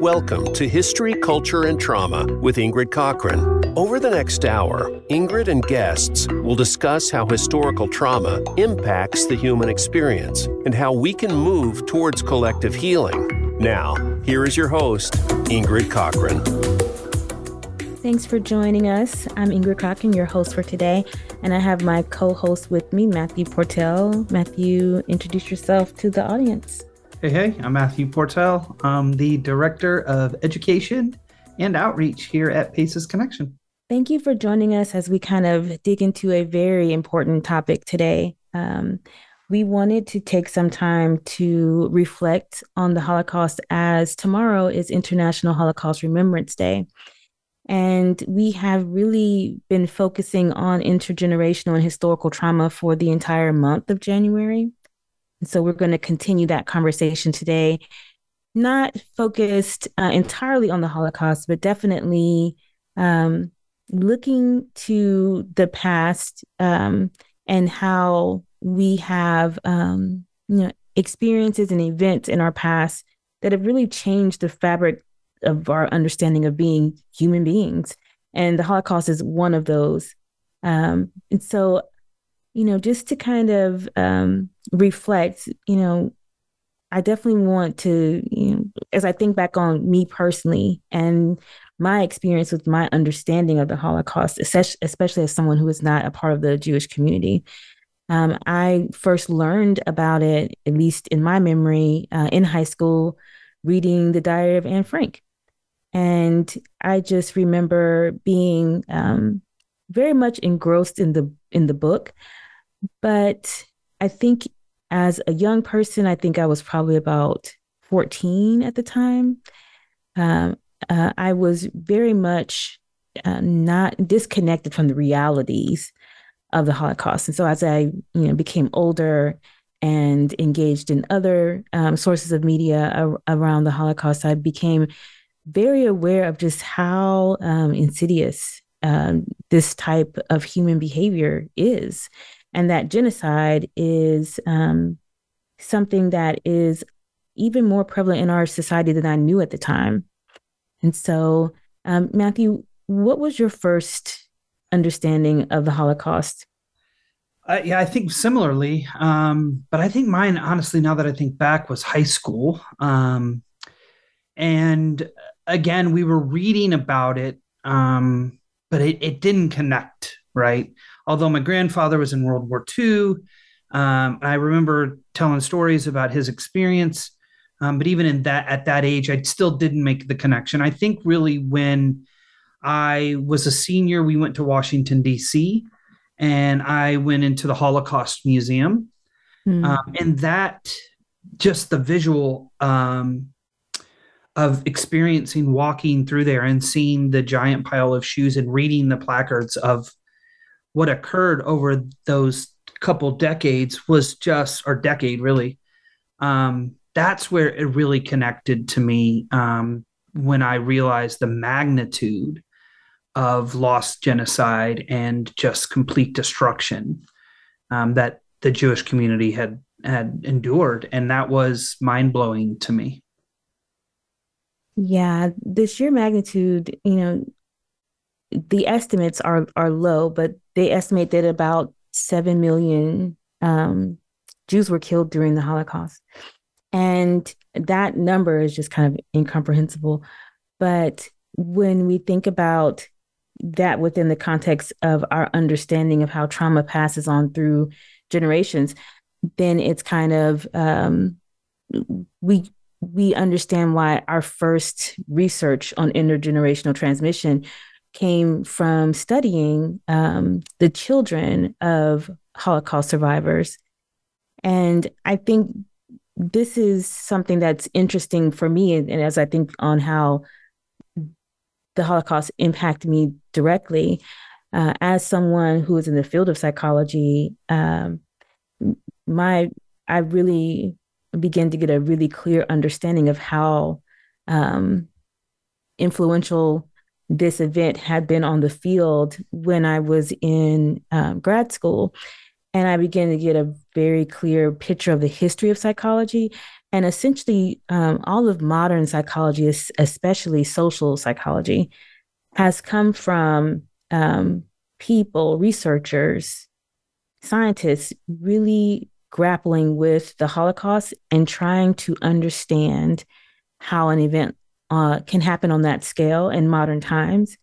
Welcome to History, Culture, and Trauma with Ingrid Cochran. Over the next hour, Ingrid and guests will discuss how historical trauma impacts the human experience and how we can move towards collective healing. Now, here is your host, Ingrid Cochran. Thanks for joining us. I'm Ingrid Cochran, your host for today, and I have my co host with me, Matthew Portell. Matthew, introduce yourself to the audience. Hey, hey, I'm Matthew Portell. I'm the Director of Education and Outreach here at Paces Connection. Thank you for joining us as we kind of dig into a very important topic today. Um, we wanted to take some time to reflect on the Holocaust as tomorrow is International Holocaust Remembrance Day. And we have really been focusing on intergenerational and historical trauma for the entire month of January. And so we're going to continue that conversation today, not focused uh, entirely on the Holocaust, but definitely um, looking to the past um, and how we have um, you know experiences and events in our past that have really changed the fabric of our understanding of being human beings. And the Holocaust is one of those. Um, and so you know, just to kind of um, reflect, you know, I definitely want to, you know, as I think back on me personally and my experience with my understanding of the Holocaust, especially as someone who is not a part of the Jewish community. Um, I first learned about it, at least in my memory, uh, in high school, reading the Diary of Anne Frank. And I just remember being um, very much engrossed in the in the book. But I think as a young person, I think I was probably about 14 at the time. Um, uh, I was very much uh, not disconnected from the realities of the Holocaust. And so as I, you know, became older and engaged in other um, sources of media ar- around the Holocaust, I became very aware of just how um, insidious um, this type of human behavior is and that genocide is um, something that is even more prevalent in our society than I knew at the time. And so, um, Matthew, what was your first understanding of the Holocaust? Uh, yeah, I think similarly, um, but I think mine, honestly, now that I think back, was high school. Um, and again, we were reading about it, um, but it, it didn't connect, right? Although my grandfather was in World War II, um, I remember telling stories about his experience. Um, but even in that at that age, I still didn't make the connection. I think really when I was a senior, we went to Washington D.C. and I went into the Holocaust Museum, mm. um, and that just the visual um, of experiencing walking through there and seeing the giant pile of shoes and reading the placards of what occurred over those couple decades was just or decade really. Um, that's where it really connected to me um, when i realized the magnitude of lost genocide and just complete destruction um, that the jewish community had had endured. And that was mind-blowing to me. Yeah the sheer magnitude you know the estimates are are low, but they estimate that about seven million um, Jews were killed during the Holocaust, and that number is just kind of incomprehensible. But when we think about that within the context of our understanding of how trauma passes on through generations, then it's kind of um, we we understand why our first research on intergenerational transmission came from studying um, the children of Holocaust survivors. And I think this is something that's interesting for me. And, as I think on how the Holocaust impacted me directly, uh, as someone who is in the field of psychology, um, my I really began to get a really clear understanding of how um, influential this event had been on the field when I was in um, grad school. and I began to get a very clear picture of the history of psychology. And essentially, um, all of modern psychology, especially social psychology, has come from um, people, researchers, scientists really grappling with the Holocaust and trying to understand how an event uh, can happen on that scale in modern times.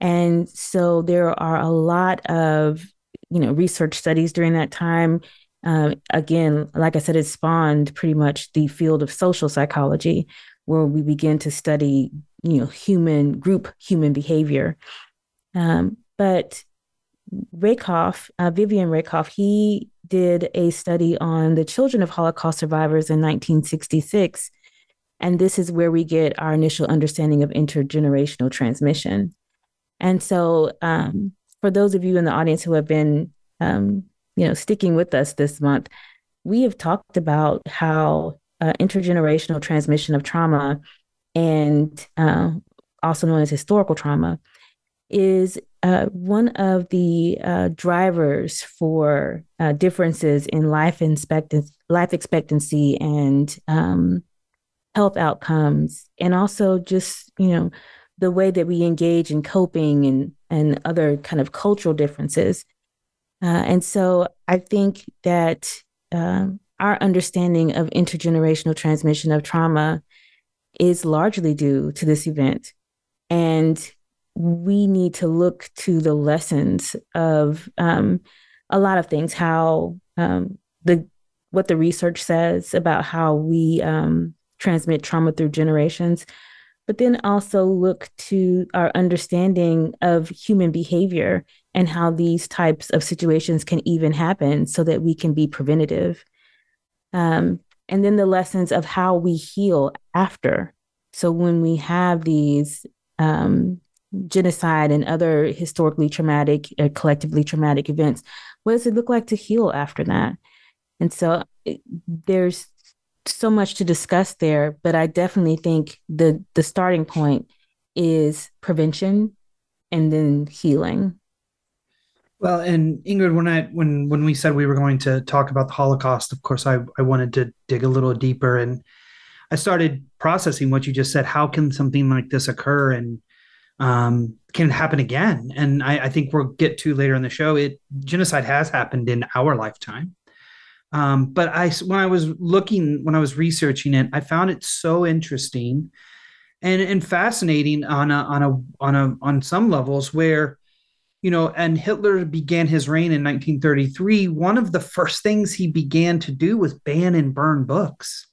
And so there are a lot of, you know, research studies during that time. Uh, again, like I said, it spawned pretty much the field of social psychology, where we begin to study, you know, human group human behavior. Um, but Rakoff, uh, Vivian Rakoff, he did a study on the children of Holocaust survivors in 1966. And this is where we get our initial understanding of intergenerational transmission. And so, um, for those of you in the audience who have been, um, you know, sticking with us this month, we have talked about how uh, intergenerational transmission of trauma and uh, also known as historical trauma is uh, one of the uh, drivers for uh, differences in life expectancy, life expectancy and um, health outcomes, and also just you know the way that we engage in coping and and other kind of cultural differences. Uh, and so I think that um, our understanding of intergenerational transmission of trauma is largely due to this event. And we need to look to the lessons of um, a lot of things, how um, the what the research says about how we um, transmit trauma through generations, but then also look to our understanding of human behavior and how these types of situations can even happen so that we can be preventative. Um, and then the lessons of how we heal after. So when we have these um, genocide and other historically traumatic, uh, collectively traumatic events, what does it look like to heal after that? And so it, there's so much to discuss there, but I definitely think the the starting point is prevention and then healing. Well, and Ingrid, when I when when we said we were going to talk about the Holocaust, of course, I I wanted to dig a little deeper, and I started processing what you just said. How can something like this occur, and um, can happen again? And I, I think we'll get to later in the show. It genocide has happened in our lifetime, um, but I when I was looking when I was researching it, I found it so interesting and and fascinating on a on a on a on some levels where you know, and Hitler began his reign in 1933, one of the first things he began to do was ban and burn books.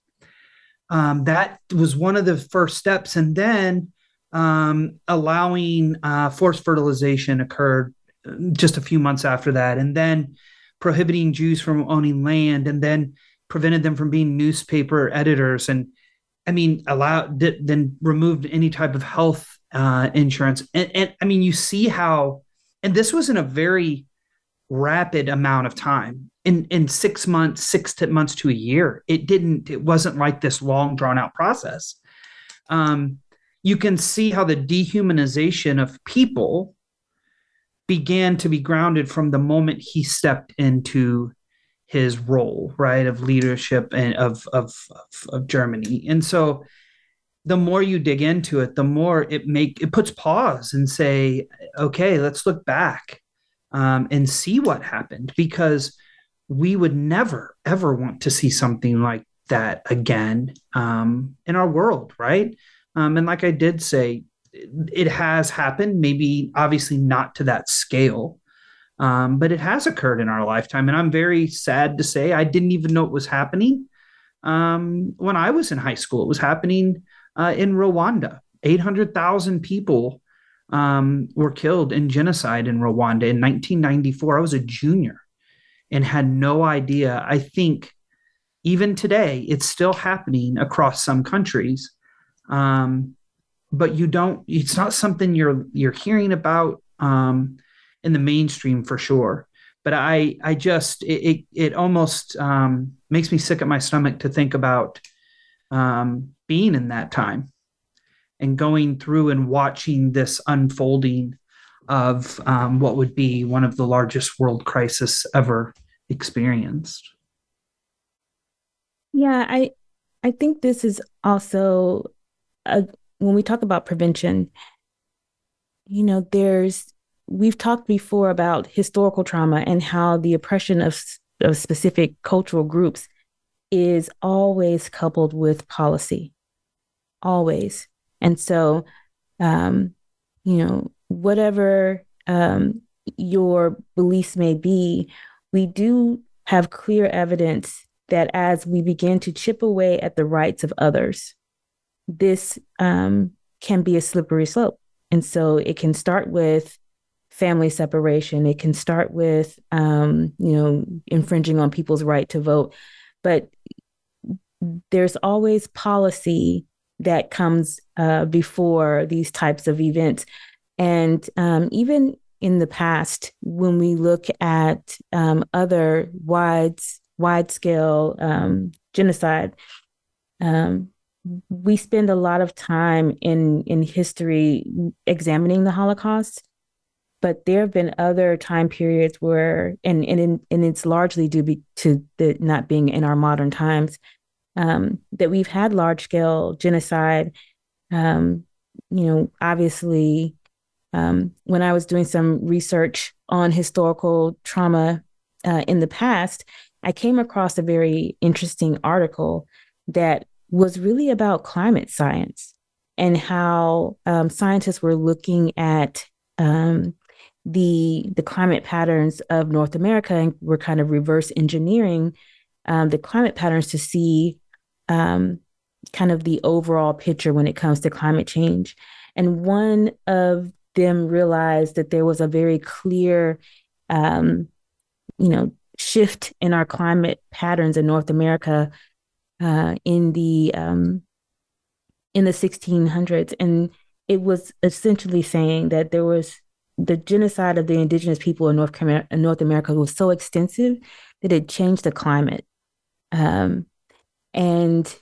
Um, that was one of the first steps. And then um, allowing uh, forced sterilization occurred uh, just a few months after that. And then prohibiting Jews from owning land and then prevented them from being newspaper editors. And I mean, allowed, then removed any type of health uh, insurance. And, and I mean, you see how and this was in a very rapid amount of time in in six months six to months to a year it didn't it wasn't like this long drawn out process um, you can see how the dehumanization of people began to be grounded from the moment he stepped into his role right of leadership and of of of, of germany and so the more you dig into it, the more it make it puts pause and say, okay, let's look back um, and see what happened because we would never ever want to see something like that again um, in our world, right? Um, and like I did say, it has happened. Maybe obviously not to that scale, um, but it has occurred in our lifetime. And I'm very sad to say I didn't even know it was happening um, when I was in high school. It was happening uh, in Rwanda. 800,000 people um, were killed in genocide in Rwanda in 1994. I was a junior and had no idea. I think even today, it's still happening across some countries. Um, but you don't, it's not something you're, you're hearing about um, in the mainstream for sure. But I, I just, it, it, it almost um, makes me sick at my stomach to think about um, being in that time and going through and watching this unfolding of um, what would be one of the largest world crisis ever experienced. Yeah, I I think this is also a, when we talk about prevention, you know, there's we've talked before about historical trauma and how the oppression of of specific cultural groups is always coupled with policy, always. And so, um, you know, whatever um, your beliefs may be, we do have clear evidence that as we begin to chip away at the rights of others, this um, can be a slippery slope. And so it can start with family separation. It can start with, um, you know, infringing on people's right to vote. But there's always policy that comes uh, before these types of events. And um, even in the past, when we look at um, other wide, wide scale um, genocide, um, we spend a lot of time in in history examining the Holocaust. But there have been other time periods where, and and and it's largely due be, to the not being in our modern times, um, that we've had large scale genocide. Um, you know, obviously, um, when I was doing some research on historical trauma uh, in the past, I came across a very interesting article that was really about climate science and how um, scientists were looking at um, the the climate patterns of North America and were kind of reverse engineering um, the climate patterns to see um, kind of the overall picture when it comes to climate change. And one of them realized that there was a very clear, um, you know, shift in our climate patterns in North America uh, in the um, in the 1600s, and it was essentially saying that there was the genocide of the indigenous people in North, North America was so extensive that it changed the climate. Um, and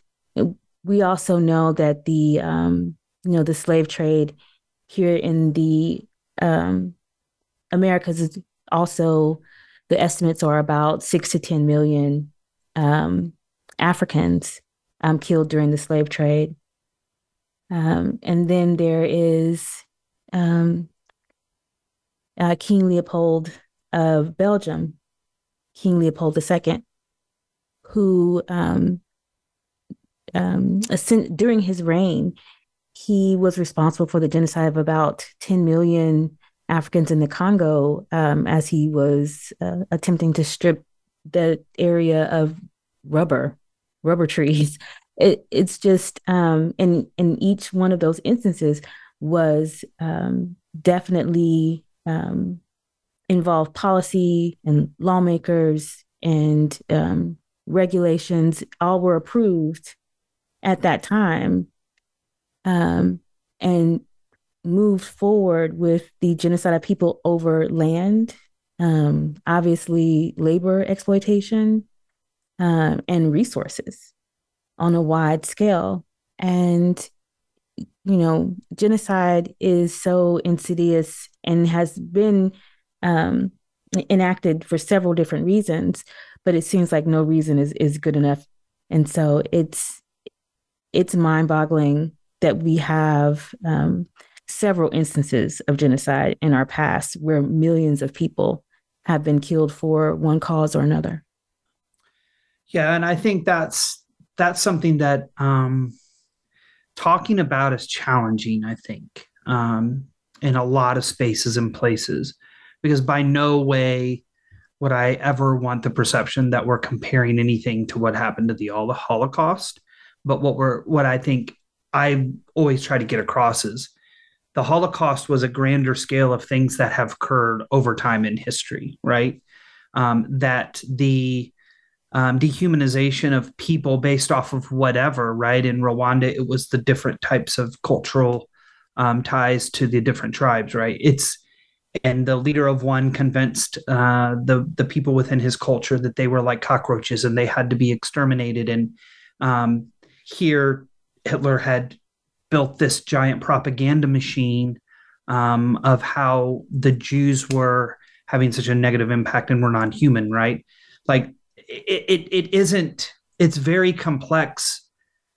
we also know that the um, you know the slave trade here in the um, Americas is also the estimates are about six to ten million um, Africans um, killed during the slave trade. Um, and then there is um, uh, King Leopold of Belgium, King Leopold II, who um, um, during his reign, he was responsible for the genocide of about 10 million Africans in the Congo um, as he was uh, attempting to strip the area of rubber, rubber trees. It, it's just, um, and in each one of those instances was um, definitely um, involved policy and lawmakers and um, regulations all were approved at that time um, and moved forward with the genocide of people over land, um, obviously labor exploitation, um, and resources on a wide scale. And, you know, genocide is so insidious and has been um, enacted for several different reasons, but it seems like no reason is, is good enough. And so it's it's mind boggling that we have um, several instances of genocide in our past where millions of people have been killed for one cause or another. Yeah, and I think that's that's something that um, talking about is challenging. I think um, in a lot of spaces and places because by no way would I ever want the perception that we're comparing anything to what happened to the Holocaust. But what we're what I think I always try to get across is the Holocaust was a grander scale of things that have occurred over time in history, right? Um, that the um, dehumanization of people based off of whatever, right? In Rwanda, it was the different types of cultural um, ties to the different tribes, right? It's and the leader of one convinced uh, the the people within his culture that they were like cockroaches and they had to be exterminated. And um, here Hitler had built this giant propaganda machine um, of how the Jews were having such a negative impact and were non-human, right? like it, it, isn't it's very complex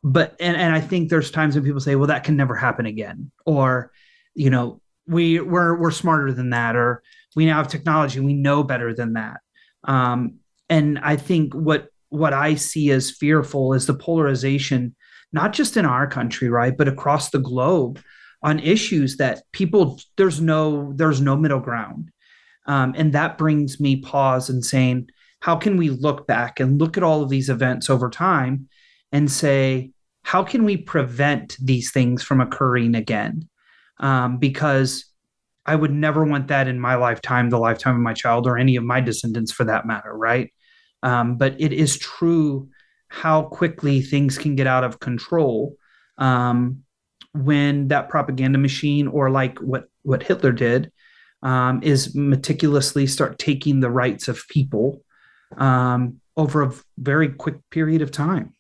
but and, and i think there's times when people say well that can never happen again or you know we we're we're smarter than that or we now have technology we know better than that. Um, and i think what what i see as fearful is the polarization not just in our country right but across the globe on issues that people there's no there's no middle ground. Um, and that brings me pause and saying how can we look back and look at all of these events over time and say how can we prevent these things from occurring again um, because I would never want that in my lifetime, the lifetime of my child, or any of my descendants for that matter, right? Um, but it is true how quickly things can get out of control um, when that propaganda machine, or like what what Hitler did, um, is meticulously start taking the rights of people um, over a very quick period of time.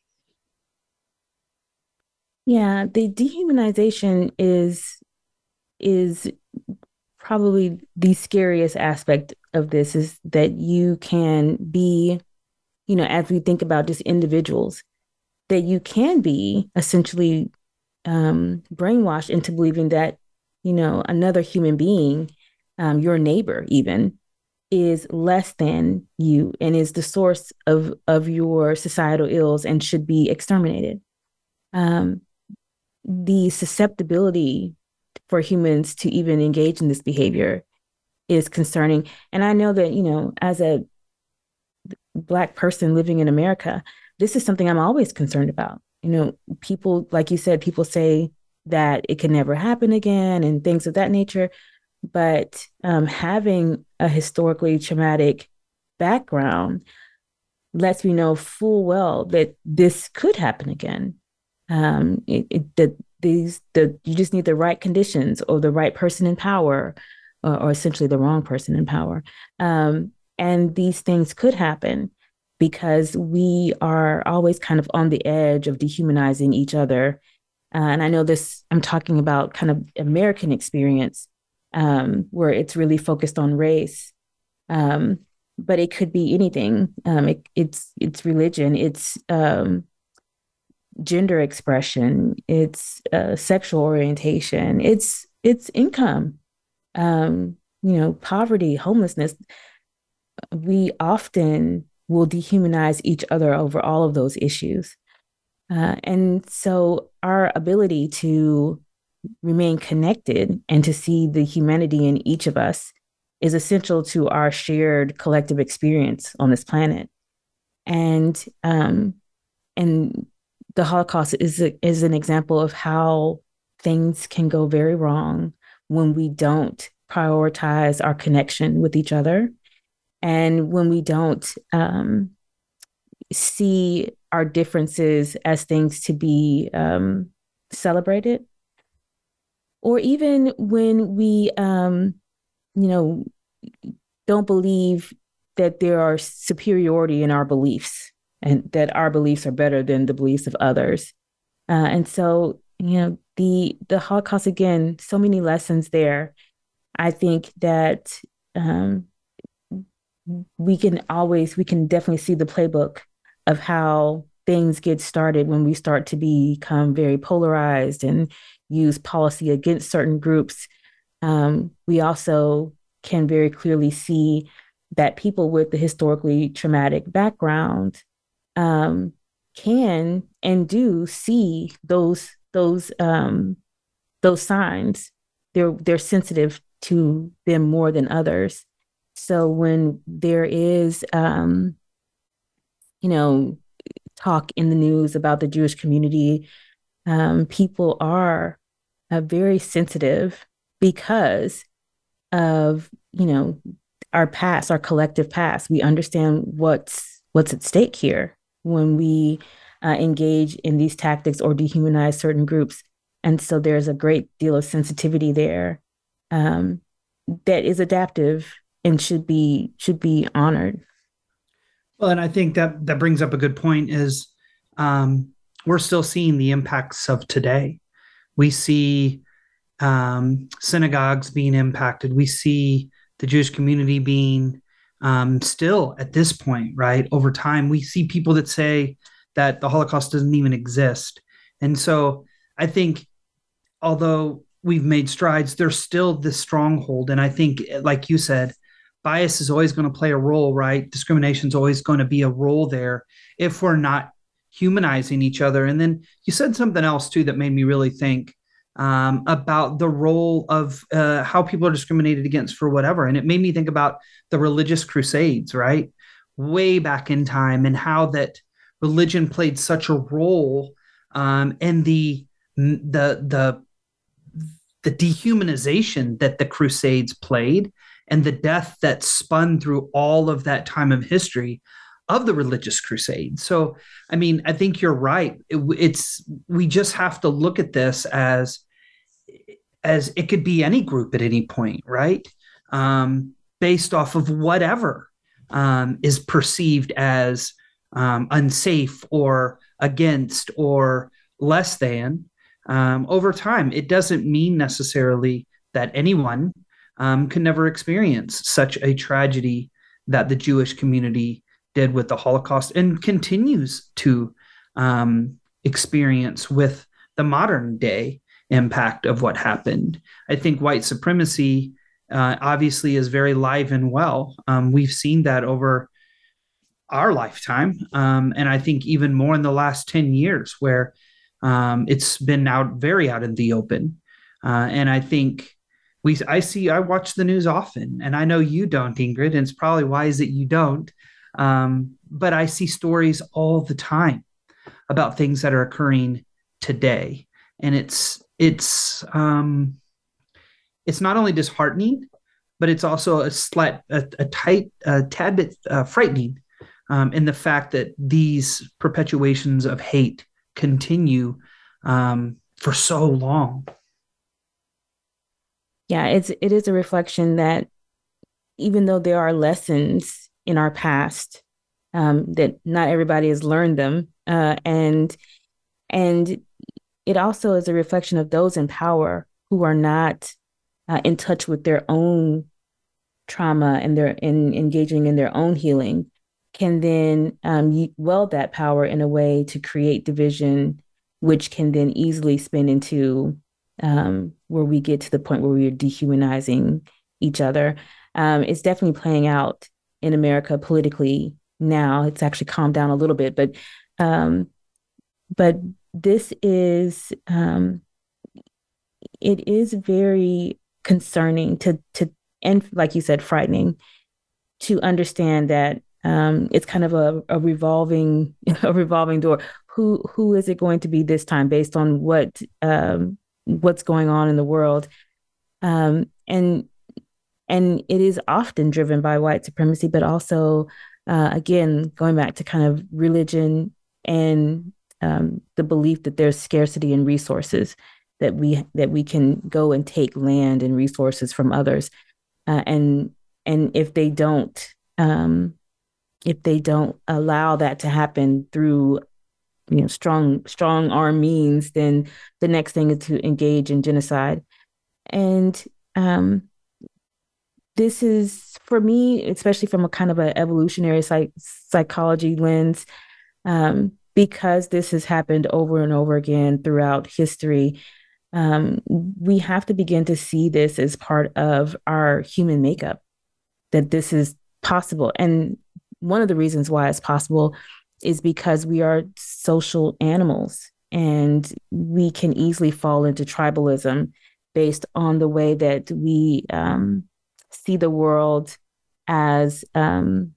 Yeah, the dehumanization is is probably the scariest aspect of this is that you can be, you know, as we think about just individuals, that you can be essentially um, brainwashed into believing that, you know, another human being, um, your neighbor even, is less than you and is the source of of your societal ills and should be exterminated. Um, the susceptibility for humans to even engage in this behavior is concerning. And I know that, you know, as a Black person living in America, this is something I'm always concerned about. You know, people, like you said, people say that it can never happen again and things of that nature. But um, having a historically traumatic background lets me know full well that this could happen again. Um, it, it, that these the you just need the right conditions or the right person in power or, or essentially the wrong person in power um, and these things could happen because we are always kind of on the edge of dehumanizing each other uh, and i know this i'm talking about kind of american experience um, where it's really focused on race. Um, but it could be anything. Um, it, it's it's religion. It's um, gender expression, it's uh, sexual orientation, it's it's income, um, you know, poverty, homelessness. We often will dehumanize each other over all of those issues. Uh, and so our ability to remain connected and to see the humanity in each of us is essential to our shared collective experience on this planet. And um, and the Holocaust is a, is an example of how things can go very wrong when we don't prioritize our connection with each other and when we don't um, see our differences as things to be um, celebrated or even when we um, you know don't believe that there are superiority in our beliefs and that our beliefs are better than the beliefs of others. Uh, and so, you know, the the Holocaust again, so many lessons there. I think that um, we can always, we can definitely see the playbook of how things get started when we start to become very polarized and use policy against certain groups. Um, we also can very clearly see that people with the historically traumatic background um, can and do see those those um, those signs. They're they're sensitive to them more than others. So when there is, um, you know, talk in the news about the Jewish community, um, people are uh, very sensitive because of you know our past, our collective past. We understand what's what's at stake here when we uh, engage in these tactics or dehumanize certain groups. And so there's a great deal of sensitivity there um, that is adaptive and should be should be honored. Well, and I think that that brings up a good point. Is um, we're still seeing the impacts of today. We see um, synagogues being impacted. We see the Jewish community being um, still at this point, right? Over time, we see people that say that the Holocaust doesn't even exist. And so I think, although we've made strides, there's still this stronghold. And I think, like you said, bias is always going to play a role, right? Discrimination is always going to be a role there if we're not humanizing each other. And then you said something else too that made me really think um, about the role of uh, how people are discriminated against for whatever. And it made me think about the religious crusades, right? Way back in time, and how that religion played such a role um, in the the the the dehumanization that the crusades played and the death that spun through all of that time of history of the religious crusade. So, I mean, I think you're right. It, it's we just have to look at this as as it could be any group at any point, right? Um, based off of whatever um, is perceived as um, unsafe or against or less than. Um, over time, it doesn't mean necessarily that anyone um, can never experience such a tragedy that the Jewish community did with the Holocaust and continues to um, experience with the modern day impact of what happened. I think white supremacy uh, obviously is very live and well. Um, we've seen that over our lifetime, um, and I think even more in the last ten years, where um, it's been out very out in the open. Uh, and I think we, I see, I watch the news often, and I know you don't, Ingrid, and it's probably wise that you don't. Um, but I see stories all the time about things that are occurring today, and it's it's um, it's not only disheartening, but it's also a slight a, a tight a tad bit uh, frightening um, in the fact that these perpetuations of hate continue um, for so long. Yeah, it's it is a reflection that even though there are lessons in our past um, that not everybody has learned them uh, and and it also is a reflection of those in power who are not uh, in touch with their own trauma and they're in engaging in their own healing can then um, weld that power in a way to create division which can then easily spin into um, where we get to the point where we're dehumanizing each other. Um, it's definitely playing out in America politically now. It's actually calmed down a little bit, but um, but this is um, it is very concerning to to and like you said, frightening to understand that um, it's kind of a, a revolving a revolving door. Who who is it going to be this time, based on what um, what's going on in the world? Um, and and it is often driven by white supremacy, but also, uh, again, going back to kind of religion and um, the belief that there's scarcity in resources that we that we can go and take land and resources from others, uh, and and if they don't um, if they don't allow that to happen through you know strong strong arm means, then the next thing is to engage in genocide, and um, this is for me, especially from a kind of an evolutionary psych- psychology lens, um, because this has happened over and over again throughout history. Um, we have to begin to see this as part of our human makeup, that this is possible. And one of the reasons why it's possible is because we are social animals and we can easily fall into tribalism based on the way that we um, see the world as um,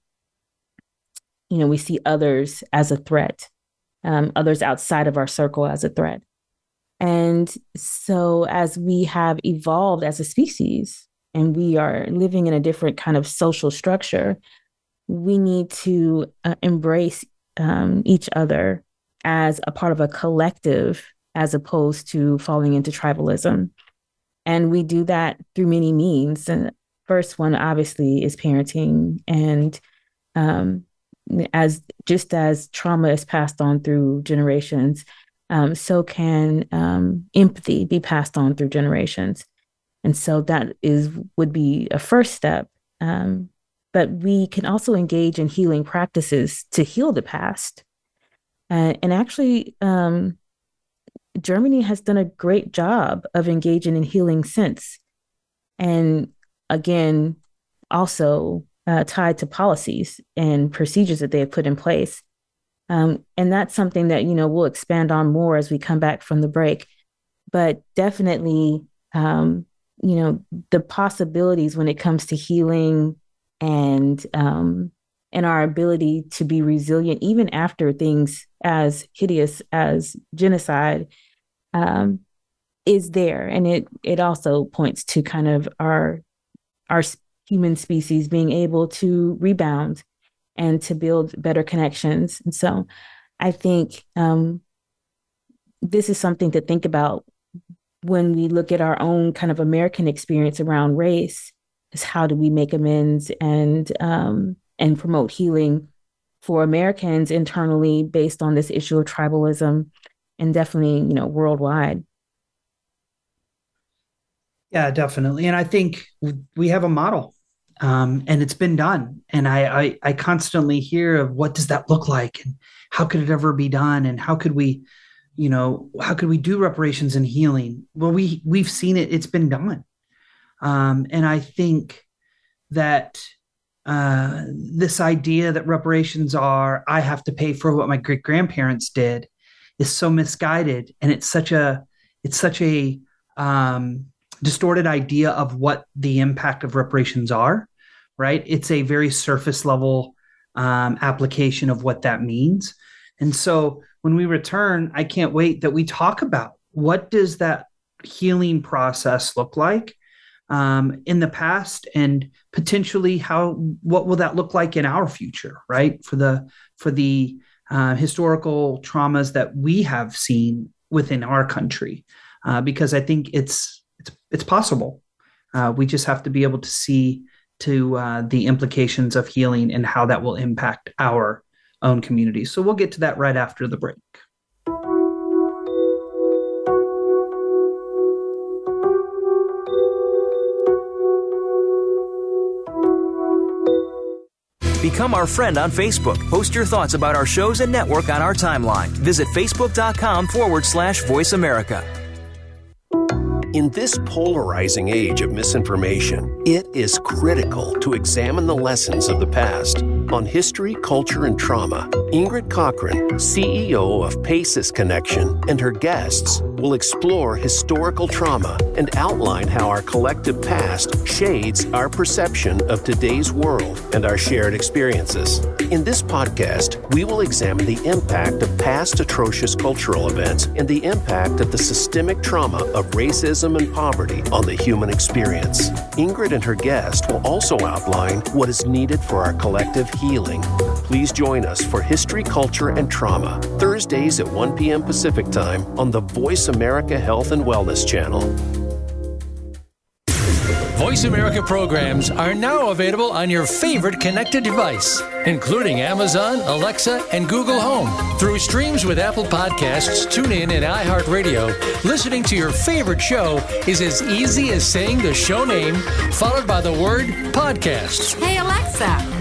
you know we see others as a threat um, others outside of our circle as a threat. And so as we have evolved as a species and we are living in a different kind of social structure we need to uh, embrace um, each other as a part of a collective as opposed to falling into tribalism. And we do that through many means and first one obviously is parenting and um, as just as trauma is passed on through generations um, so can um, empathy be passed on through generations and so that is would be a first step um, but we can also engage in healing practices to heal the past. Uh, and actually, um, Germany has done a great job of engaging in healing since. And again, also uh, tied to policies and procedures that they have put in place. Um, and that's something that, you know, we'll expand on more as we come back from the break. But definitely, um, you know, the possibilities when it comes to healing and um, and our ability to be resilient even after things as hideous as genocide um, is there, and it it also points to kind of our our human species being able to rebound and to build better connections. And so, I think um, this is something to think about when we look at our own kind of American experience around race. Is how do we make amends and um, and promote healing for Americans internally based on this issue of tribalism and definitely, you know, worldwide. Yeah, definitely. And I think we have a model um, and it's been done. And I, I, I constantly hear of what does that look like and how could it ever be done? And how could we, you know, how could we do reparations and healing? Well, we, we've seen it, it's been done. Um, and I think that uh, this idea that reparations are, I have to pay for what my great grandparents did is so misguided and it's such a it's such a um, distorted idea of what the impact of reparations are right? It's a very surface level um, application of what that means. And so when we return i can't wait that we talk about what does that healing process look like um, in the past and potentially how what will that look like in our future right? For the for the uh, historical traumas that we have seen within our country, uh, because I think it's it's it's possible. Uh, we just have to be able to see to uh, the implications of healing and how that will impact our own communities. So we'll get to that right after the break. Become our friend on Facebook. Post your thoughts about our shows and network on our timeline. Visit facebook.com forward slash voice America. In this polarizing age of misinformation, it is critical to examine the lessons of the past. On history, culture, and trauma, Ingrid Cochran, CEO of PACES Connection, and her guests will explore historical trauma and outline how our collective past shades our perception of today's world and our shared experiences. In this podcast, we will examine the impact of past atrocious cultural events and the impact of the systemic trauma of racism and poverty on the human experience. Ingrid and her guest will also outline what is needed for our collective healing. Please join us for History, Culture, and Trauma, Thursdays at 1 p.m. Pacific Time on the Voice America Health and Wellness Channel. Voice America programs are now available on your favorite connected device, including Amazon, Alexa, and Google Home. Through streams with Apple Podcasts, TuneIn, and iHeartRadio, listening to your favorite show is as easy as saying the show name followed by the word podcast. Hey, Alexa,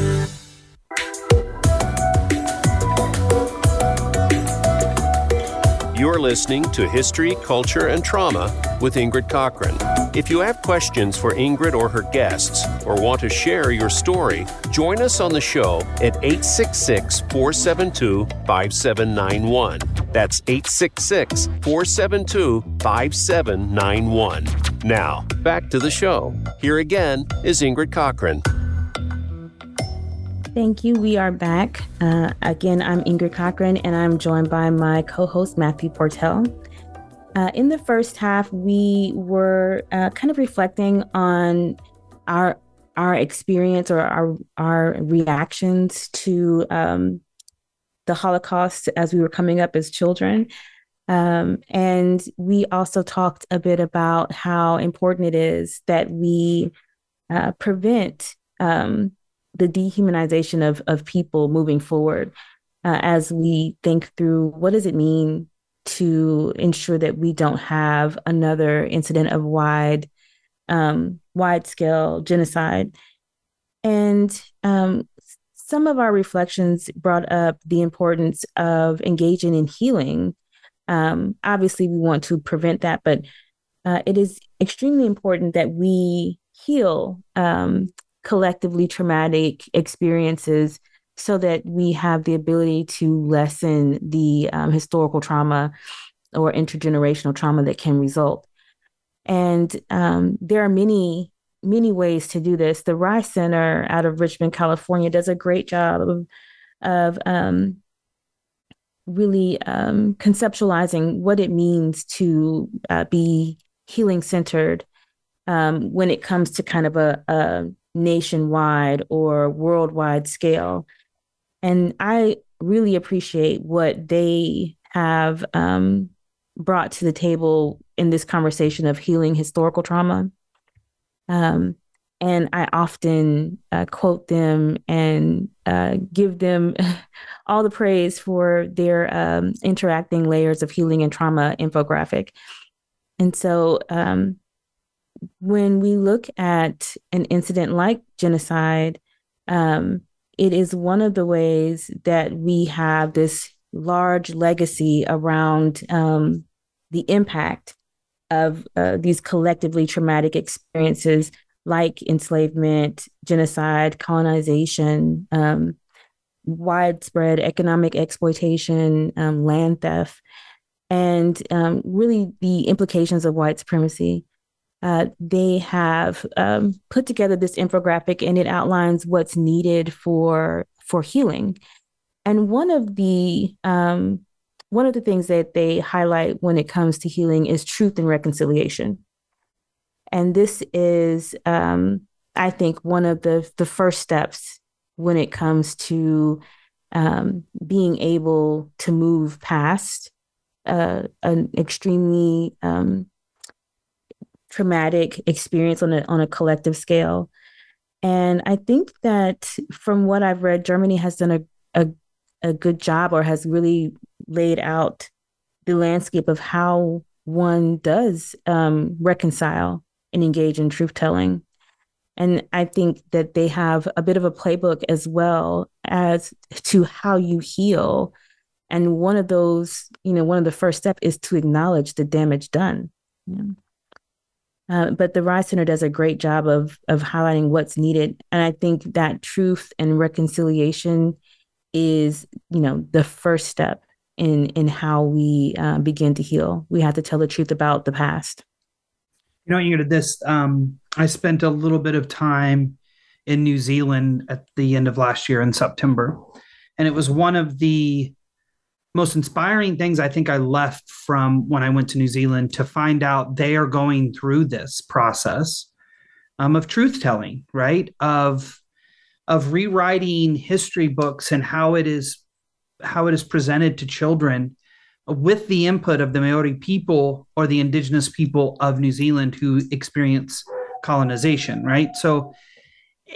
You're listening to History, Culture, and Trauma with Ingrid Cochran. If you have questions for Ingrid or her guests, or want to share your story, join us on the show at 866 472 5791. That's 866 472 5791. Now, back to the show. Here again is Ingrid Cochran. Thank you. We are back. Uh, again, I'm Ingrid Cochran, and I'm joined by my co host, Matthew Portell. Uh, in the first half, we were uh, kind of reflecting on our our experience or our our reactions to um, the Holocaust as we were coming up as children. Um, and we also talked a bit about how important it is that we uh, prevent um, the dehumanization of of people moving forward uh, as we think through what does it mean to ensure that we don't have another incident of wide um, wide scale genocide. And um, some of our reflections brought up the importance of engaging in healing. Um, obviously we want to prevent that but uh, it is extremely important that we heal um, collectively traumatic experiences so that we have the ability to lessen the um, historical trauma or intergenerational trauma that can result. And um, there are many, many ways to do this. The RYSE Center out of Richmond, California, does a great job of, of um, really um, conceptualizing what it means to uh, be healing centered um, when it comes to kind of a, a nationwide or worldwide scale. And I really appreciate what they have um, brought to the table in this conversation of healing historical trauma. Um, and I often uh, quote them and uh, give them all the praise for their um, interacting layers of healing and trauma infographic. And so um, when we look at an incident like genocide, um, it is one of the ways that we have this large legacy around um, the impact of uh, these collectively traumatic experiences like enslavement, genocide, colonization, um, widespread economic exploitation, um, land theft, and um, really the implications of white supremacy uh, they have um, put together this infographic and it outlines what's needed for for healing. And one of the um, one of the things that they highlight when it comes to healing is truth and reconciliation. And this is, um, I think, one of the the first steps when it comes to um, being able to move past uh, an extremely um, traumatic experience on a on a collective scale. And I think that from what I've read, Germany has done a, a, a good job or has really laid out the landscape of how one does um, reconcile and engage in truth telling. And I think that they have a bit of a playbook as well as to how you heal. And one of those, you know, one of the first step is to acknowledge the damage done. Yeah. Uh, but the RYSE Center does a great job of of highlighting what's needed, and I think that truth and reconciliation is, you know, the first step in in how we uh, begin to heal. We have to tell the truth about the past. You know, Ingrid, this um, I spent a little bit of time in New Zealand at the end of last year in September, and it was one of the most inspiring things I think I left from when I went to New Zealand to find out they are going through this process um, of truth telling, right? Of of rewriting history books and how it is how it is presented to children with the input of the Maori people or the indigenous people of New Zealand who experience colonization, right? So,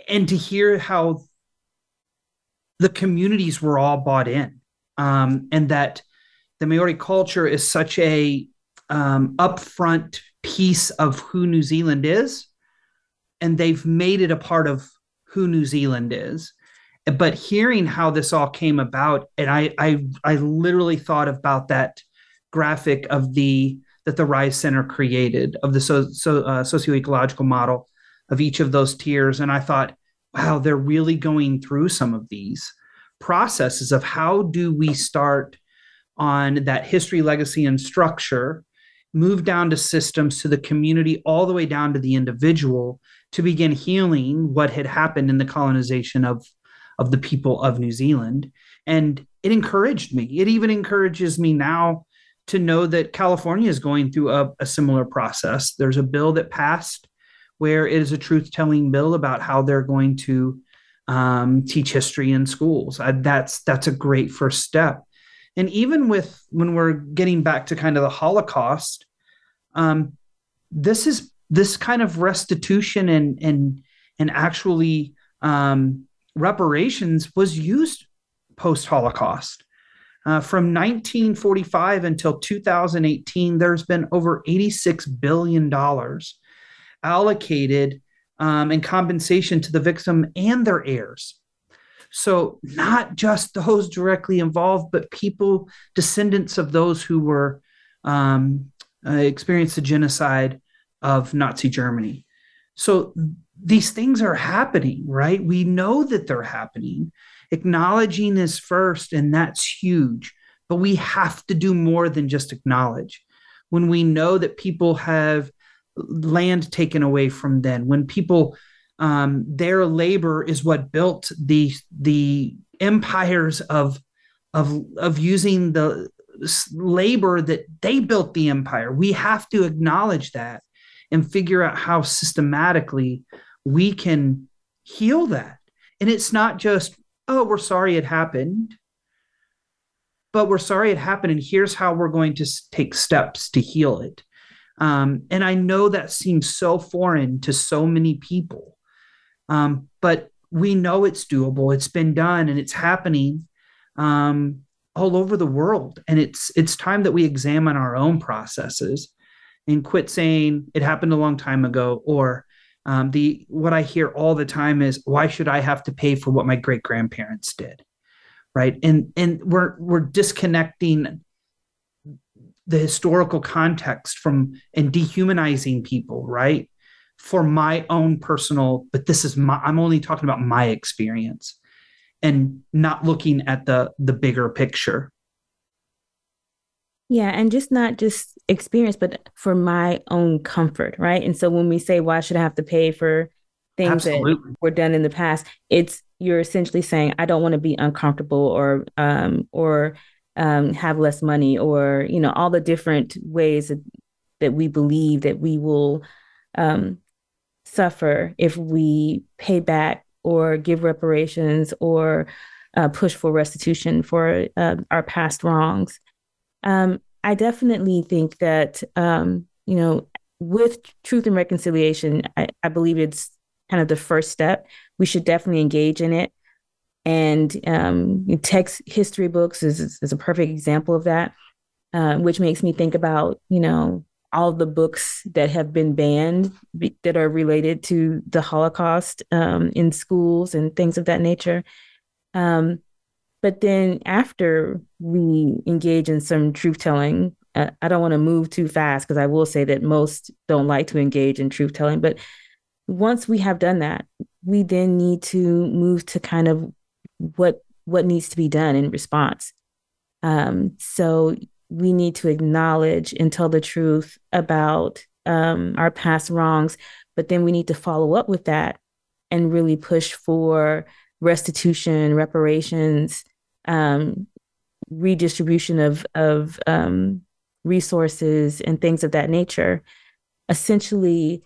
and to hear how the communities were all bought in um, and that the Maori culture is such a um, upfront piece of who New Zealand is, and they've made it a part of who New Zealand is. But hearing how this all came about, and I I, I literally thought about that graphic of the that the RYSE Center created of the so, so uh, socio-ecological model of each of those tiers, and I thought, wow, they're really going through some of these processes of how do we start on that history, legacy, and structure, move down to systems to the community all the way down to the individual to begin healing what had happened in the colonization of of the people of New Zealand. And it encouraged me. It even encourages me now to know that California is going through a, a similar process. There's a bill that passed where it is a truth telling bill about how they're going to um, teach history in schools. I, that's that's a great first step. And even with when we're getting back to kind of the Holocaust, um, this is this kind of restitution and and and actually um, reparations was used post Holocaust. Uh, from 1945 until 2018, there's been over 86 billion dollars allocated um, and compensation to the victim and their heirs. So, not just those directly involved, but people, descendants of those who were um, uh, experienced the genocide of Nazi Germany. So, these things are happening, right? We know that they're happening. Acknowledging is first, and that's huge. But we have to do more than just acknowledge. When we know that people have land taken away from them, when people um, their labor is what built the the empires of of of using the labor that they built the empire. We have to acknowledge that and figure out how systematically we can heal that. And it's not just, oh, we're sorry it happened, but we're sorry it happened. And here's how we're going to take steps to heal it. Um, and I know that seems so foreign to so many people, um, but we know it's doable. It's been done and it's happening um, all over the world. And it's it's time that we examine our own processes and quit saying it happened a long time ago or um, the what I hear all the time is why should I have to pay for what my great grandparents did, right? And and we're we're disconnecting the historical context from and dehumanizing people, right? For my own personal, but this is my I'm only talking about my experience and not looking at the the bigger picture. Yeah, and just not just experience, but for my own comfort, right? And so when we say why should I have to pay for things Absolutely. that were done in the past, it's you're essentially saying I don't want to be uncomfortable or um or um, have less money or you know all the different ways that, that we believe that we will um, suffer if we pay back or give reparations or uh, push for restitution for uh, our past wrongs. Um, I definitely think that um, you know with truth and reconciliation, I, I believe it's kind of the first step. We should definitely engage in it and um, text history books is, is a perfect example of that, uh, which makes me think about, you know, all the books that have been banned that are related to the Holocaust um, in schools and things of that nature. Um, but then after we engage in some truth telling, uh, I don't want to move too fast because I will say that most don't like to engage in truth telling. But once we have done that, we then need to move to kind of what what needs to be done in response. Um, so we need to acknowledge and tell the truth about um, our past wrongs, but then we need to follow up with that and really push for restitution, reparations, um, redistribution of of um, resources and things of that nature. Essentially,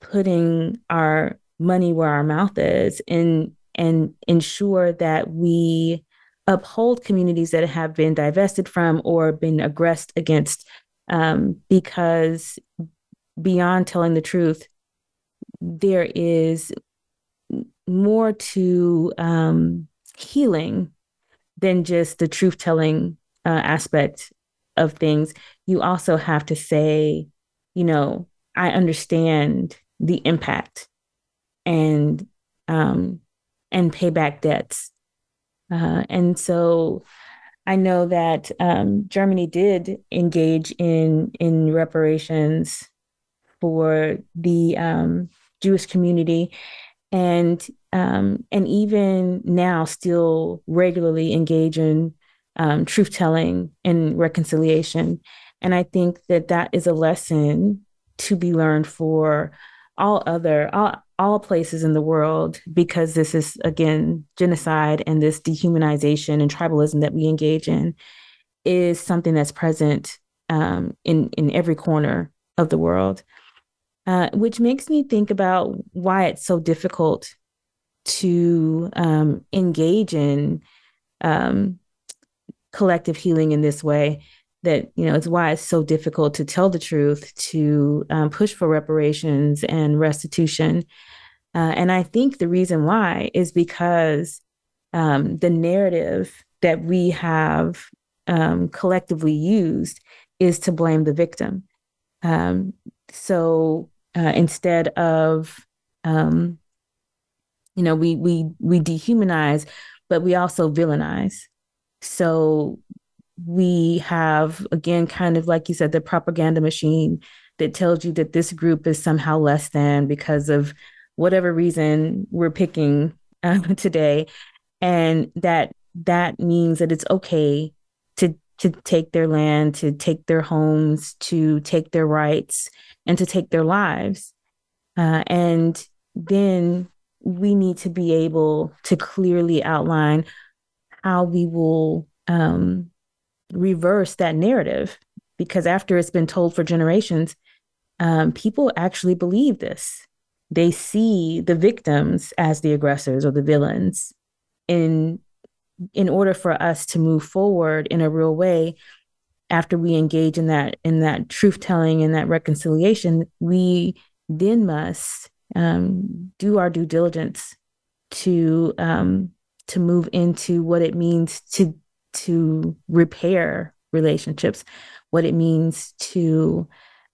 putting our money where our mouth is and and ensure that we uphold communities that have been divested from or been aggressed against um, because beyond telling the truth there is more to um, healing than just the truth telling uh, aspect of things. You also have to say you know i understand the impact and um, and pay back debts. Uh, and so I know that um, Germany did engage in in reparations for the um, Jewish community, and um, and even now still regularly engage in um, truth telling and reconciliation. And I think that that is a lesson to be learned for all other all, all places in the world because this is again genocide and this dehumanization and tribalism that we engage in is something that's present um, in in every corner of the world, uh, which makes me think about why it's so difficult to um, engage in um, collective healing in this way that you know it's why it's so difficult to tell the truth to um, push for reparations and restitution uh, and i think the reason why is because um, the narrative that we have um, collectively used is to blame the victim. Um, so uh, instead of um, you know we we we dehumanize but we also villainize. So we have, again, kind of like you said, the propaganda machine that tells you that this group is somehow less than because of whatever reason we're picking uh, today. And that that means that it's okay to to take their land, to take their homes, to take their rights, and to take their lives. Uh, and then we need to be able to clearly outline how we will um, reverse that narrative because after it's been told for generations, um, people actually believe this. They see the victims as the aggressors or the villains. In in order for us to move forward in a real way, after we engage in that in that truth telling and that reconciliation, we then must um, do our due diligence to um, to move into what it means to to repair relationships, what it means to,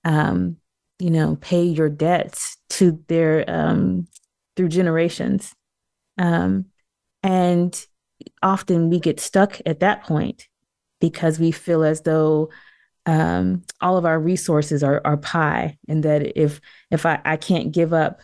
um, you know, pay your debts to their um, through generations, um, and often we get stuck at that point because we feel as though um, all of our resources are, are pie, and that if if I, I can't give up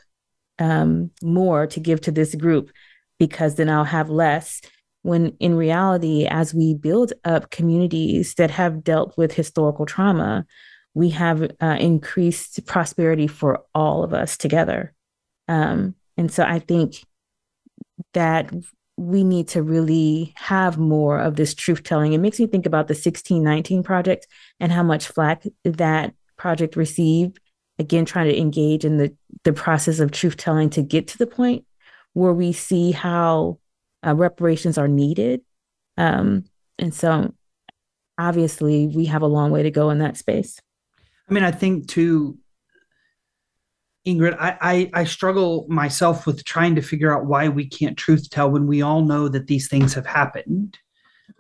um, more to give to this group because then I'll have less. When in reality, as we build up communities that have dealt with historical trauma, we have uh, increased prosperity for all of us together. Um, and so I think that we need to really have more of this truth telling. It makes me think about the 1619 project and how much flack that project received. Again, trying to engage in the, the process of truth telling to get to the point where we see how uh, reparations are needed. Um, and so obviously we have a long way to go in that space. I mean, I think too, Ingrid, I, I, I struggle myself with trying to figure out why we can't truth tell when we all know that these things have happened.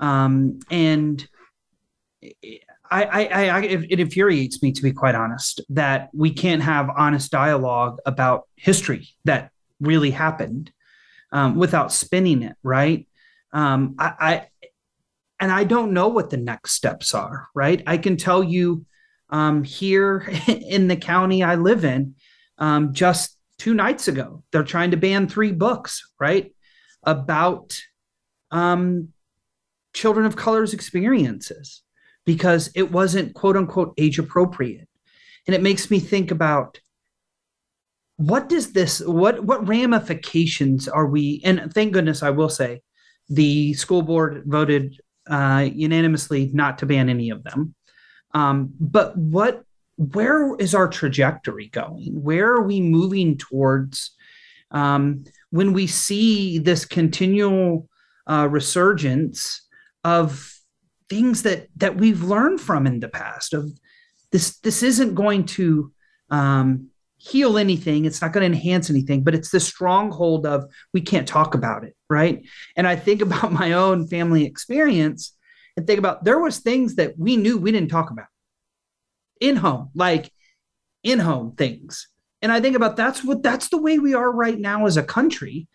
Um, and I, I, I, it infuriates me to be quite honest that we can't have honest dialogue about history that really happened um, without spinning it, right? Um, I, I, and I don't know what the next steps are, right? I can tell you um, here in the county I live in, um, just two nights ago, they're trying to ban three books, right, about um, children of color's experiences because it wasn't quote unquote age appropriate. And it makes me think about what does this what what ramifications are we and thank goodness i will say the school board voted uh, unanimously not to ban any of them um, but what where is our trajectory going? Where are we moving towards um, when we see this continual uh, resurgence of things that that we've learned from in the past of this this isn't going to um, heal anything. It's not going to enhance anything but it's the stronghold of we can't talk about it right? And i think about my own family experience and think about there was things that we knew we didn't talk about. In home like in home things. And i think about that's what that's the way we are right now as a country.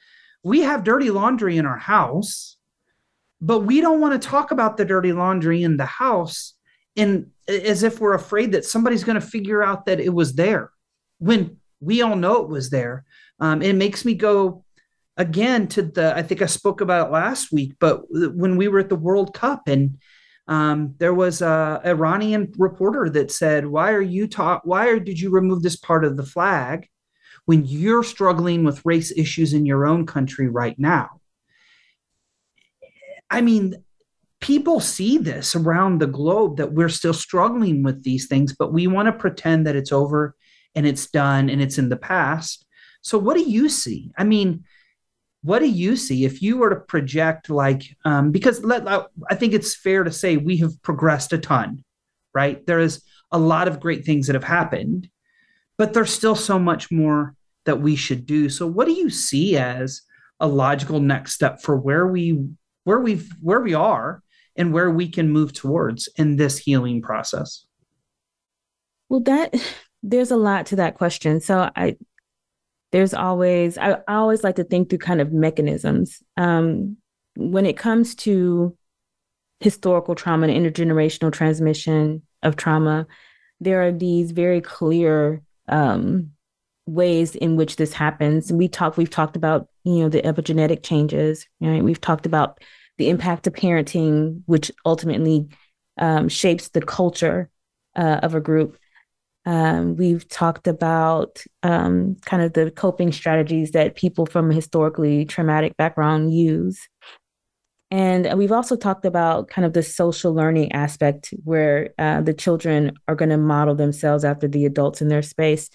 We have dirty laundry in our house but we don't want to talk about the dirty laundry in the house and as if we're afraid that somebody's going to figure out that it was there when we all know it was there. Um, it makes me go again to the, I think I spoke about it last week, but when we were at the World Cup and Um, there was a Iranian reporter that said, "Why are you taught? Why did you remove this part of the flag when you're struggling with race issues in your own country right now?" I mean, people see this around the globe that we're still struggling with these things, but we want to pretend that it's over and it's done and it's in the past. So, what do you see? I mean, what do you see if you were to project like um, because let, I think it's fair to say we have progressed a ton, right? There is a lot of great things that have happened, but there's still so much more that we should do. So, what do you see as a logical next step for where we where we've where we are and where we can move towards in this healing process? Well, that there's a lot to that question. So I there's always I, I always like to think through kind of mechanisms. Um, when it comes to historical trauma and intergenerational transmission of trauma, there are these very clear um, ways in which this happens. We talk, we've talked about, you know, the epigenetic changes, right? We've talked about the impact of parenting, which ultimately um, shapes the culture uh, of a group. Um, we've talked about um, kind of the coping strategies that people from a historically traumatic background use. And we've also talked about kind of the social learning aspect where uh, the children are going to model themselves after the adults in their space.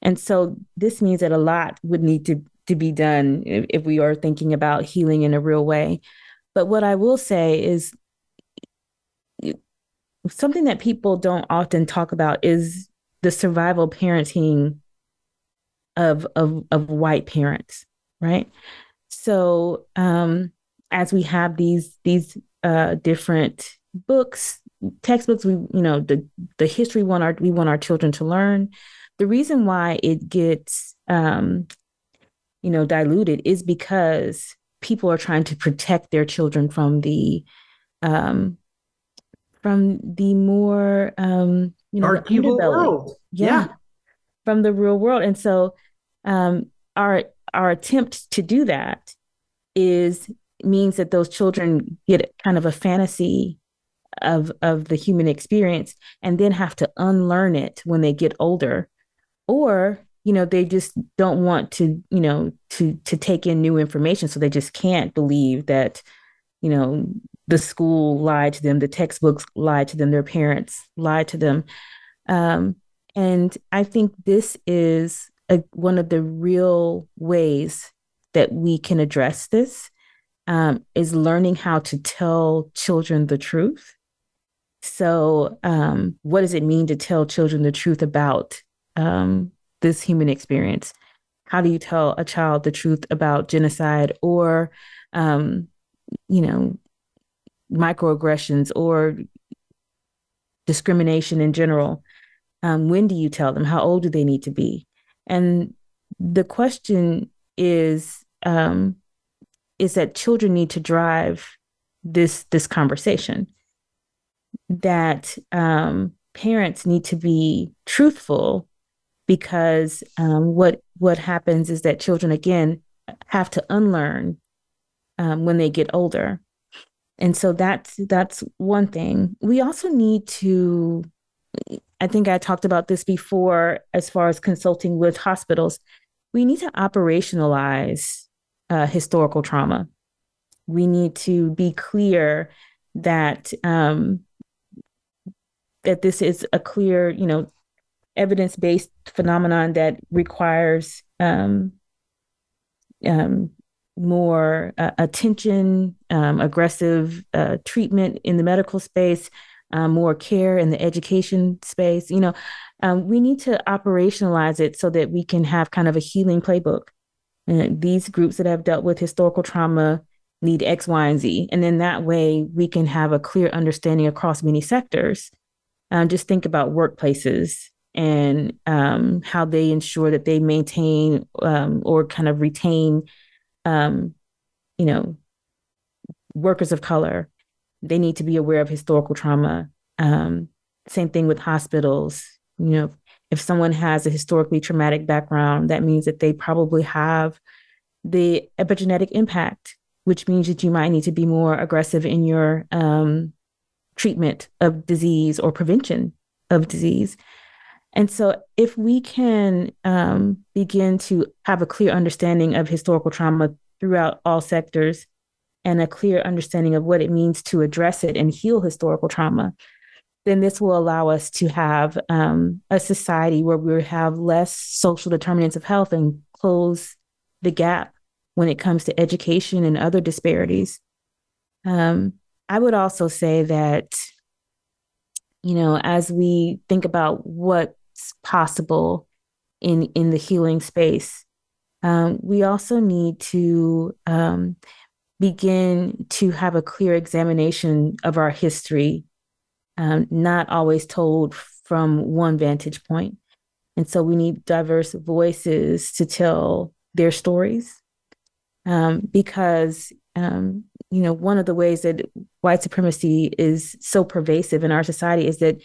And so this means that a lot would need to, to be done if, if we are thinking about healing in a real way. But what I will say is something that people don't often talk about is the survival parenting of of of white parents, right? So um as we have these these uh different books, textbooks, we you know, the the history we want our we want our children to learn. The reason why it gets um you know diluted is because people are trying to protect their children from the um, from the more um, you know the world. Yeah, yeah, from the real world. And so um, our our attempt to do that is means that those children get kind of a fantasy of of the human experience and then have to unlearn it when they get older. Or you know they just don't want to you know to to take in new information. So they just can't believe that you know the school lied to them the textbooks lied to them their parents lied to them um, and i think this is a, one of the real ways that we can address this um, is learning how to tell children the truth so um, what does it mean to tell children the truth about um, this human experience? How do you tell a child the truth about genocide or, um, you know, microaggressions or discrimination in general? Um, when do you tell them? How old do they need to be? And the question is, um, is that children need to drive this this conversation. That um, parents need to be truthful because um, what what happens is that children again have to unlearn um, when they get older, and so that's that's one thing. We also need to. I think I talked about this before, as far as consulting with hospitals. We need to operationalize uh, historical trauma. We need to be clear that um, that this is a clear, you know, evidence based phenomenon that requires um, um, more uh, attention, um, aggressive uh, treatment in the medical space, uh, more care in the education space. You know, um, we need to operationalize it so that we can have kind of a healing playbook. And these groups that have dealt with historical trauma need X, Y, and Z. And then that way we can have a clear understanding across many sectors. Um, just think about workplaces and um, how they ensure that they maintain um, or kind of retain, um, you know, workers of color. They need to be aware of historical trauma. Um, same thing with hospitals. You know, if someone has a historically traumatic background, that means that they probably have the epigenetic impact, which means that you might need to be more aggressive in your um, treatment of disease or prevention of disease. And so, if we can um, begin to have a clear understanding of historical trauma throughout all sectors and a clear understanding of what it means to address it and heal historical trauma, then this will allow us to have um, a society where we have less social determinants of health and close the gap when it comes to education and other disparities. Um, I would also say that, you know, as we think about what's possible in in the healing space, um, we also need to um, begin to have a clear examination of our history, um, not always told from one vantage point. And so we need diverse voices to tell their stories. Um, because, um, you know, one of the ways that white supremacy is so pervasive in our society is that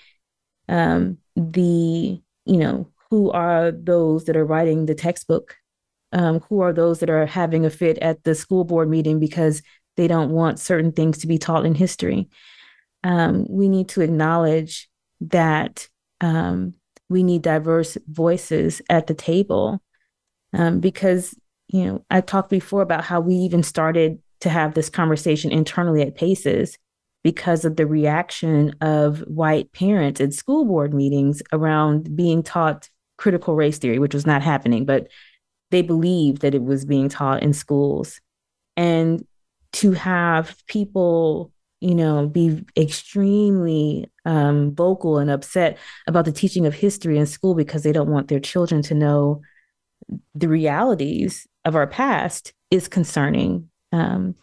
um, the, you know, who are those that are writing the textbook um, who are those that are having a fit at the school board meeting because they don't want certain things to be taught in history. Um, we need to acknowledge that um, we need diverse voices at the table um, because, you know, I talked before about how we even started to have this conversation internally at PACES because of the reaction of white parents at school board meetings around being taught critical race theory, which was not happening, but they believed that it was being taught in schools. And to have people, you know, be extremely um, vocal and upset about the teaching of history in school because they don't want their children to know the realities of our past is concerning. Um,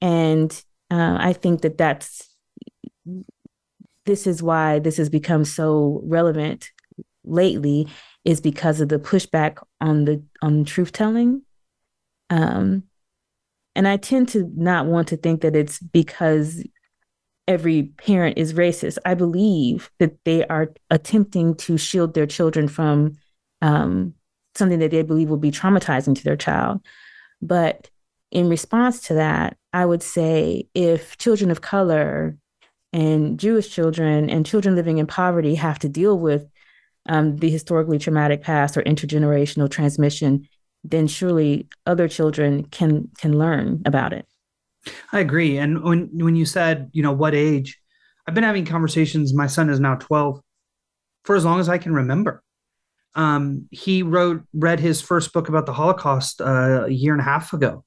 and uh, I think that that's this is why this has become so relevant lately is because of the pushback on the on truth telling. Um, and I tend to not want to think that it's because every parent is racist. I believe that they are attempting to shield their children from um, something that they believe will be traumatizing to their child. But in response to that, I would say if children of color and Jewish children and children living in poverty have to deal with um, the historically traumatic past or intergenerational transmission, then surely other children can can learn about it. I agree. And when when you said, you know, what age, I've been having conversations. My son is now twelve, for as long as I can remember. Um, he wrote read his first book about the Holocaust uh, a year and a half ago.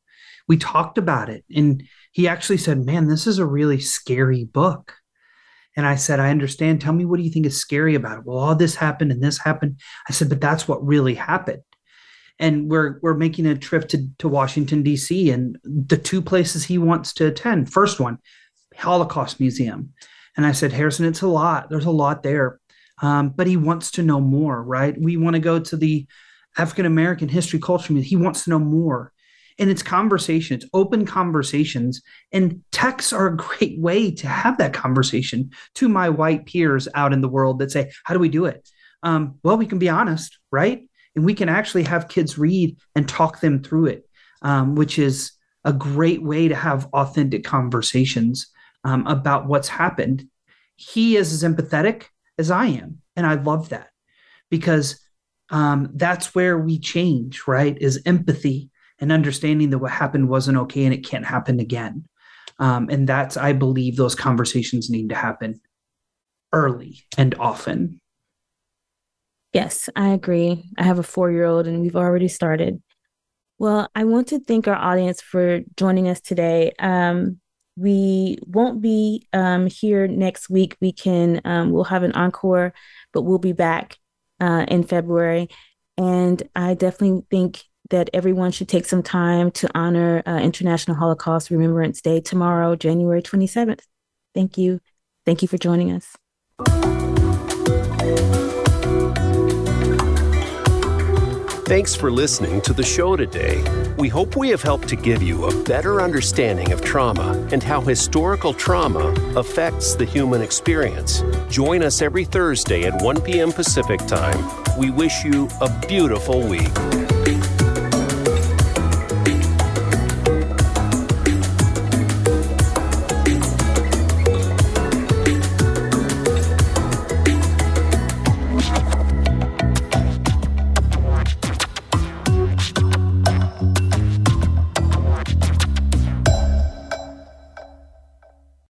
We talked about it, and he actually said, "Man, this is a really scary book." And I said, I understand. Tell me what do you think is scary about it? Well, all this happened and this happened. I said, but that's what really happened. And we're we're making a trip to, to Washington, DC, and the two places he wants to attend. First one, Holocaust Museum. And I said, Harrison, it's a lot. There's a lot there. Um, but he wants to know more, right? We want to go to the African American History Culture Museum. He wants to know more and it's conversation it's open conversations. And texts are a great way to have that conversation to my white peers out in the world that say how do we do it? Um, well we can be honest right? And we can actually have kids read and talk them through it um, which is a great way to have authentic conversations um, about what's happened. He is as empathetic as i am and i love that because um, that's where we change right is empathy and understanding that what happened wasn't okay and it can't happen again. Um, and that's, I believe, those conversations need to happen early and often. Yes, I agree. I have a four year old and we've already started. Well, I want to thank our audience for joining us today. Um, we won't be um, here next week. We can, um, we'll have an encore, but we'll be back uh, in February. And I definitely think that everyone should take some time to honor uh, International Holocaust Remembrance Day tomorrow, January 27th. Thank you. Thank you for joining us. Thanks for listening to the show today. We hope we have helped to give you a better understanding of trauma and how historical trauma affects the human experience. Join us every Thursday at 1 p.m. Pacific Time. We wish you a beautiful week.